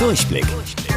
Durchblick.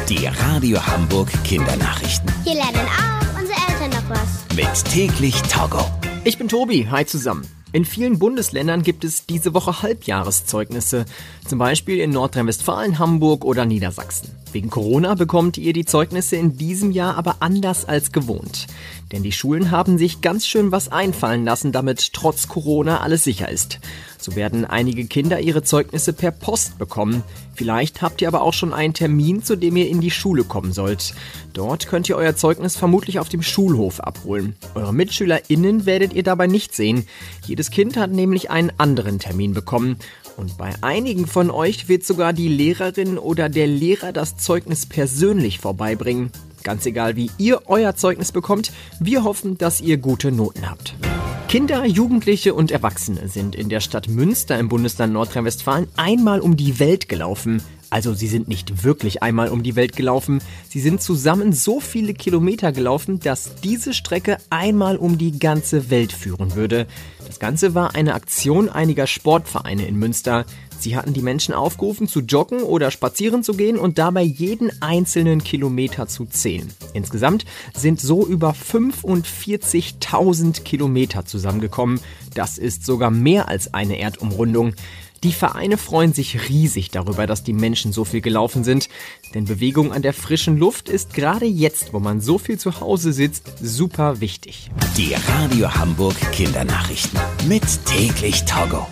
Die Radio Hamburg Kindernachrichten. Hier lernen auch unsere Eltern noch was. Mit täglich Togo. Ich bin Tobi, hi zusammen. In vielen Bundesländern gibt es diese Woche Halbjahreszeugnisse, zum Beispiel in Nordrhein-Westfalen, Hamburg oder Niedersachsen. Wegen Corona bekommt ihr die Zeugnisse in diesem Jahr aber anders als gewohnt. Denn die Schulen haben sich ganz schön was einfallen lassen, damit trotz Corona alles sicher ist. So werden einige Kinder ihre Zeugnisse per Post bekommen. Vielleicht habt ihr aber auch schon einen Termin, zu dem ihr in die Schule kommen sollt. Dort könnt ihr euer Zeugnis vermutlich auf dem Schulhof abholen. Eure MitschülerInnen werdet ihr dabei nicht sehen. Jedes Kind hat nämlich einen anderen Termin bekommen. Und bei einigen von euch wird sogar die Lehrerin oder der Lehrer das Zeugnis persönlich vorbeibringen. Ganz egal, wie ihr euer Zeugnis bekommt, wir hoffen, dass ihr gute Noten habt. Kinder, Jugendliche und Erwachsene sind in der Stadt Münster im Bundesland Nordrhein-Westfalen einmal um die Welt gelaufen. Also sie sind nicht wirklich einmal um die Welt gelaufen, sie sind zusammen so viele Kilometer gelaufen, dass diese Strecke einmal um die ganze Welt führen würde. Das Ganze war eine Aktion einiger Sportvereine in Münster. Sie hatten die Menschen aufgerufen, zu joggen oder spazieren zu gehen und dabei jeden einzelnen Kilometer zu zählen. Insgesamt sind so über 45.000 Kilometer zusammengekommen. Das ist sogar mehr als eine Erdumrundung. Die Vereine freuen sich riesig darüber, dass die Menschen so viel gelaufen sind, denn Bewegung an der frischen Luft ist gerade jetzt, wo man so viel zu Hause sitzt, super wichtig. Die Radio Hamburg Kindernachrichten. Mit täglich Togo.